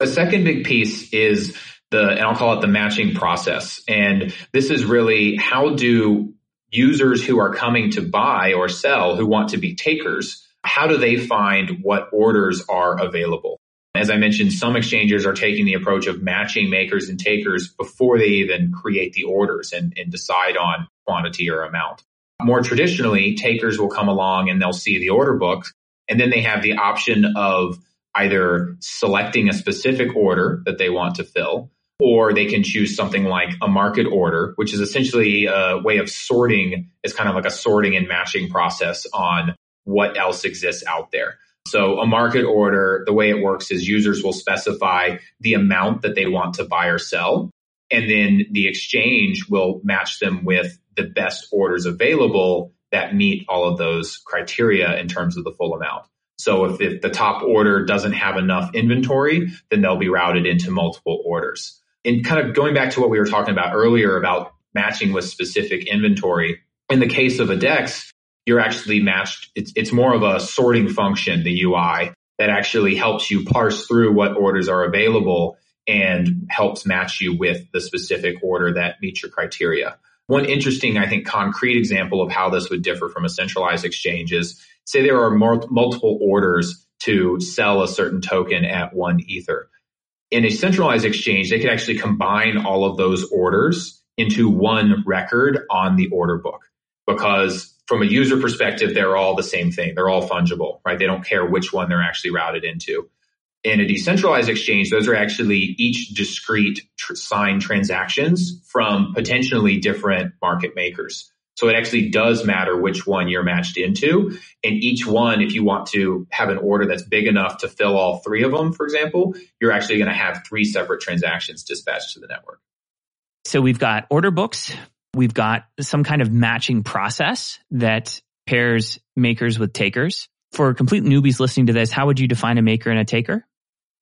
A second big piece is the, and I'll call it the matching process. And this is really how do users who are coming to buy or sell who want to be takers how do they find what orders are available? As I mentioned, some exchanges are taking the approach of matching makers and takers before they even create the orders and, and decide on quantity or amount. More traditionally, takers will come along and they'll see the order book and then they have the option of either selecting a specific order that they want to fill or they can choose something like a market order, which is essentially a way of sorting. It's kind of like a sorting and matching process on what else exists out there. So a market order, the way it works is users will specify the amount that they want to buy or sell. And then the exchange will match them with the best orders available that meet all of those criteria in terms of the full amount. So if, if the top order doesn't have enough inventory, then they'll be routed into multiple orders. And kind of going back to what we were talking about earlier about matching with specific inventory, in the case of a DEX, you're actually matched. It's, it's more of a sorting function, the UI that actually helps you parse through what orders are available and helps match you with the specific order that meets your criteria. One interesting, I think, concrete example of how this would differ from a centralized exchange is say there are multiple orders to sell a certain token at one ether. In a centralized exchange, they could actually combine all of those orders into one record on the order book because from a user perspective, they're all the same thing. They're all fungible, right? They don't care which one they're actually routed into. In a decentralized exchange, those are actually each discrete tr- signed transactions from potentially different market makers. So it actually does matter which one you're matched into. And each one, if you want to have an order that's big enough to fill all three of them, for example, you're actually going to have three separate transactions dispatched to the network. So we've got order books, We've got some kind of matching process that pairs makers with takers. For complete newbies listening to this, how would you define a maker and a taker?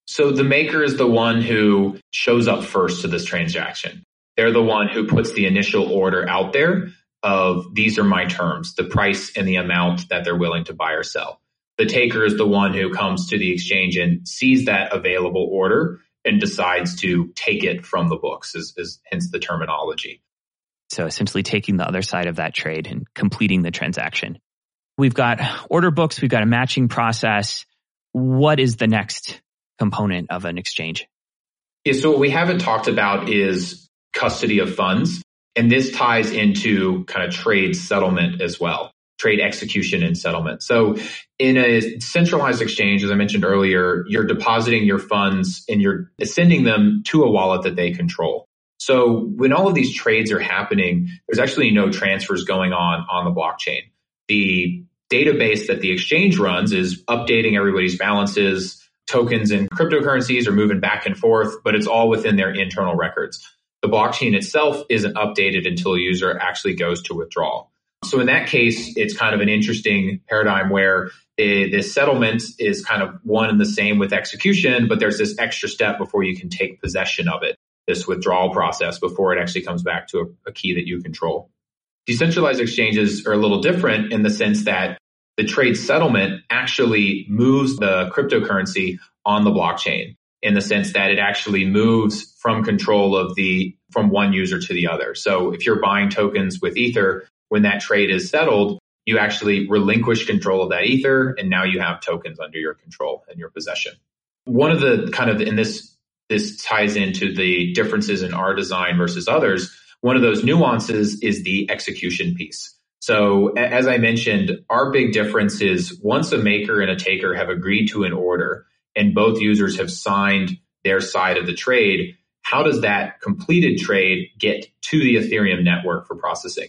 So the maker is the one who shows up first to this transaction. They're the one who puts the initial order out there of these are my terms, the price and the amount that they're willing to buy or sell. The taker is the one who comes to the exchange and sees that available order and decides to take it from the books is, is hence the terminology. So essentially taking the other side of that trade and completing the transaction. We've got order books. We've got a matching process. What is the next component of an exchange? Yeah, so what we haven't talked about is custody of funds. And this ties into kind of trade settlement as well, trade execution and settlement. So in a centralized exchange, as I mentioned earlier, you're depositing your funds and you're sending them to a wallet that they control. So when all of these trades are happening, there's actually no transfers going on on the blockchain. The database that the exchange runs is updating everybody's balances. Tokens and cryptocurrencies are moving back and forth, but it's all within their internal records the blockchain itself isn't updated until a user actually goes to withdraw. So in that case, it's kind of an interesting paradigm where the settlement is kind of one and the same with execution, but there's this extra step before you can take possession of it, this withdrawal process before it actually comes back to a, a key that you control. Decentralized exchanges are a little different in the sense that the trade settlement actually moves the cryptocurrency on the blockchain in the sense that it actually moves from control of the from one user to the other. So if you're buying tokens with Ether, when that trade is settled, you actually relinquish control of that Ether and now you have tokens under your control and your possession. One of the kind of in this this ties into the differences in our design versus others. One of those nuances is the execution piece. So as I mentioned, our big difference is once a maker and a taker have agreed to an order, and both users have signed their side of the trade, how does that completed trade get to the Ethereum network for processing?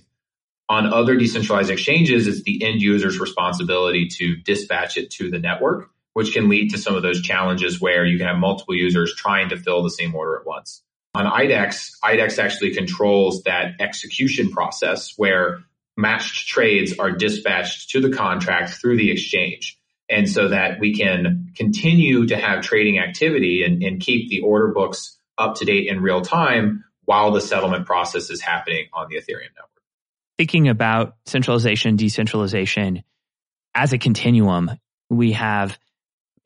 On other decentralized exchanges, it's the end user's responsibility to dispatch it to the network, which can lead to some of those challenges where you can have multiple users trying to fill the same order at once. On IDEX, IDEX actually controls that execution process where matched trades are dispatched to the contract through the exchange and so that we can continue to have trading activity and, and, keep the order books up to date in real time while the settlement process is happening on the Ethereum network. Thinking about centralization, decentralization as a continuum, we have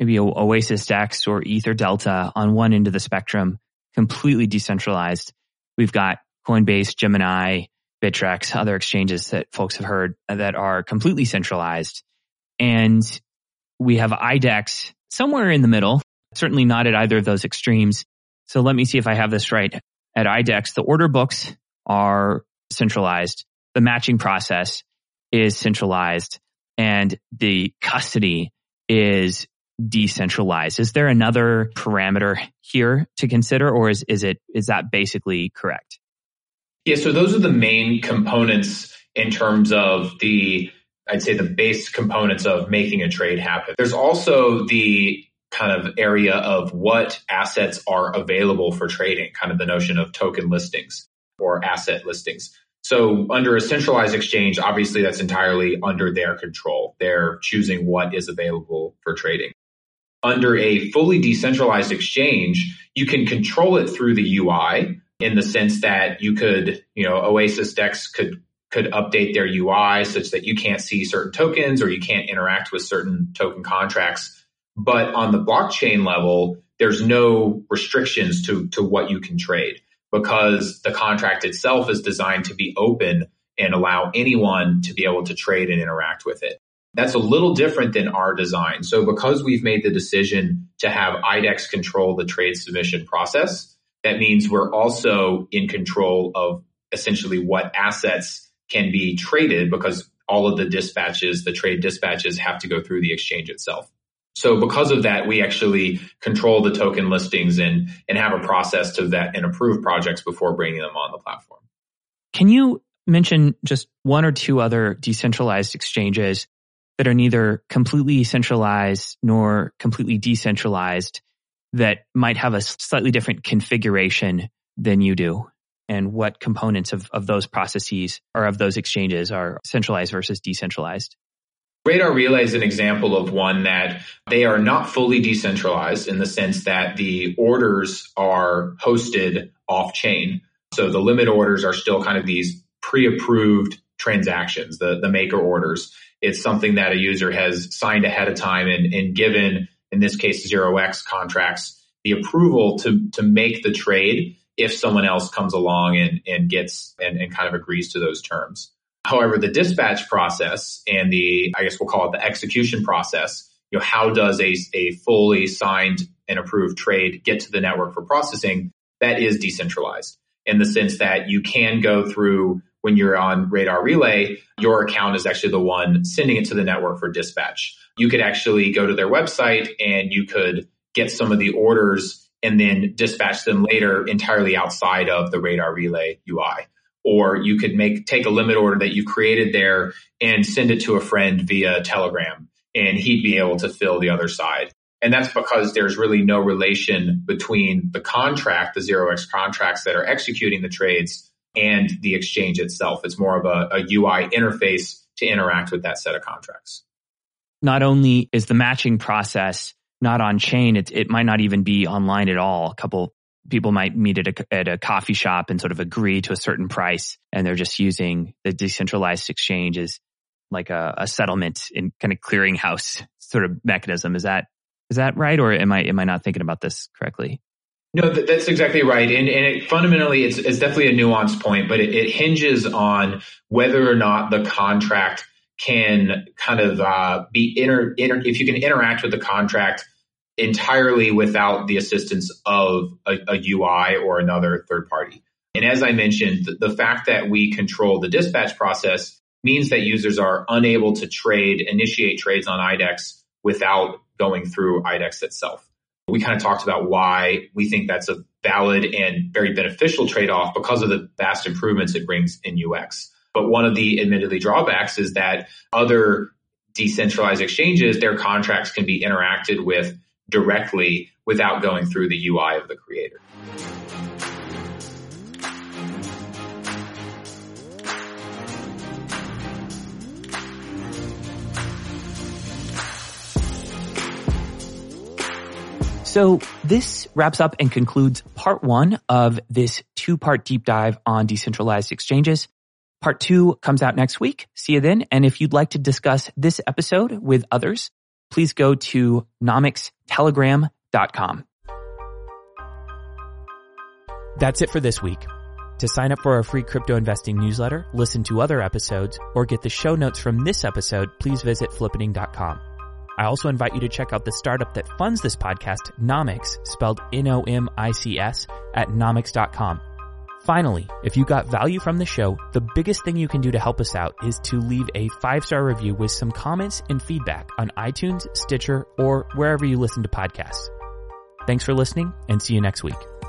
maybe Oasis Dex or Ether Delta on one end of the spectrum, completely decentralized. We've got Coinbase, Gemini, Bittrex, other exchanges that folks have heard that are completely centralized. And we have IDEX somewhere in the middle, certainly not at either of those extremes. So let me see if I have this right. At IDEX, the order books are centralized. The matching process is centralized and the custody is decentralized. Is there another parameter here to consider or is, is it, is that basically correct? Yeah. So those are the main components in terms of the I'd say the base components of making a trade happen. There's also the kind of area of what assets are available for trading, kind of the notion of token listings or asset listings. So under a centralized exchange, obviously that's entirely under their control. They're choosing what is available for trading. Under a fully decentralized exchange, you can control it through the UI in the sense that you could, you know, Oasis Dex could could update their UI such that you can't see certain tokens or you can't interact with certain token contracts. But on the blockchain level, there's no restrictions to, to what you can trade because the contract itself is designed to be open and allow anyone to be able to trade and interact with it. That's a little different than our design. So because we've made the decision to have IDEX control the trade submission process, that means we're also in control of essentially what assets can be traded because all of the dispatches, the trade dispatches have to go through the exchange itself. So because of that, we actually control the token listings and, and have a process to vet and approve projects before bringing them on the platform. Can you mention just one or two other decentralized exchanges that are neither completely centralized nor completely decentralized that might have a slightly different configuration than you do? and what components of, of those processes or of those exchanges are centralized versus decentralized? Radar Relay is an example of one that they are not fully decentralized in the sense that the orders are hosted off chain. So the limit orders are still kind of these pre-approved transactions, the, the maker orders. It's something that a user has signed ahead of time and, and given, in this case, 0x contracts, the approval to, to make the trade if someone else comes along and, and gets and, and kind of agrees to those terms. However, the dispatch process and the, I guess we'll call it the execution process, you know, how does a, a fully signed and approved trade get to the network for processing, that is decentralized in the sense that you can go through when you're on Radar Relay, your account is actually the one sending it to the network for dispatch. You could actually go to their website and you could get some of the orders and then dispatch them later entirely outside of the Radar Relay UI. Or you could make take a limit order that you created there and send it to a friend via Telegram and he'd be able to fill the other side. And that's because there's really no relation between the contract, the zero X contracts that are executing the trades and the exchange itself. It's more of a, a UI interface to interact with that set of contracts. Not only is the matching process not on chain, it, it might not even be online at all. A couple people might meet at a, at a coffee shop and sort of agree to a certain price and they're just using the decentralized exchange as like a, a settlement and kind of clearinghouse sort of mechanism. Is that is that right, or am I am I not thinking about this correctly? No, that's exactly right. And, and it, fundamentally, it's, it's, definitely a nuanced point, but it, it, hinges on whether or not the contract can kind of uh, be inter, inter, if you can interact with the contract entirely without the assistance of a, a UI or another third party. And as I mentioned, the, the fact that we control the dispatch process means that users are unable to trade, initiate trades on IDEX without going through IDEX itself. We kind of talked about why we think that's a valid and very beneficial trade off because of the vast improvements it brings in UX. But one of the admittedly drawbacks is that other decentralized exchanges, their contracts can be interacted with directly without going through the UI of the creator. So this wraps up and concludes part one of this two part deep dive on decentralized exchanges. Part two comes out next week. See you then. And if you'd like to discuss this episode with others, please go to nomicstelegram.com. That's it for this week. To sign up for our free crypto investing newsletter, listen to other episodes, or get the show notes from this episode, please visit flippening.com. I also invite you to check out the startup that funds this podcast, Nomics, spelled N-O-M-I-C-S, at nomics.com. Finally, if you got value from the show, the biggest thing you can do to help us out is to leave a five-star review with some comments and feedback on iTunes, Stitcher, or wherever you listen to podcasts. Thanks for listening and see you next week.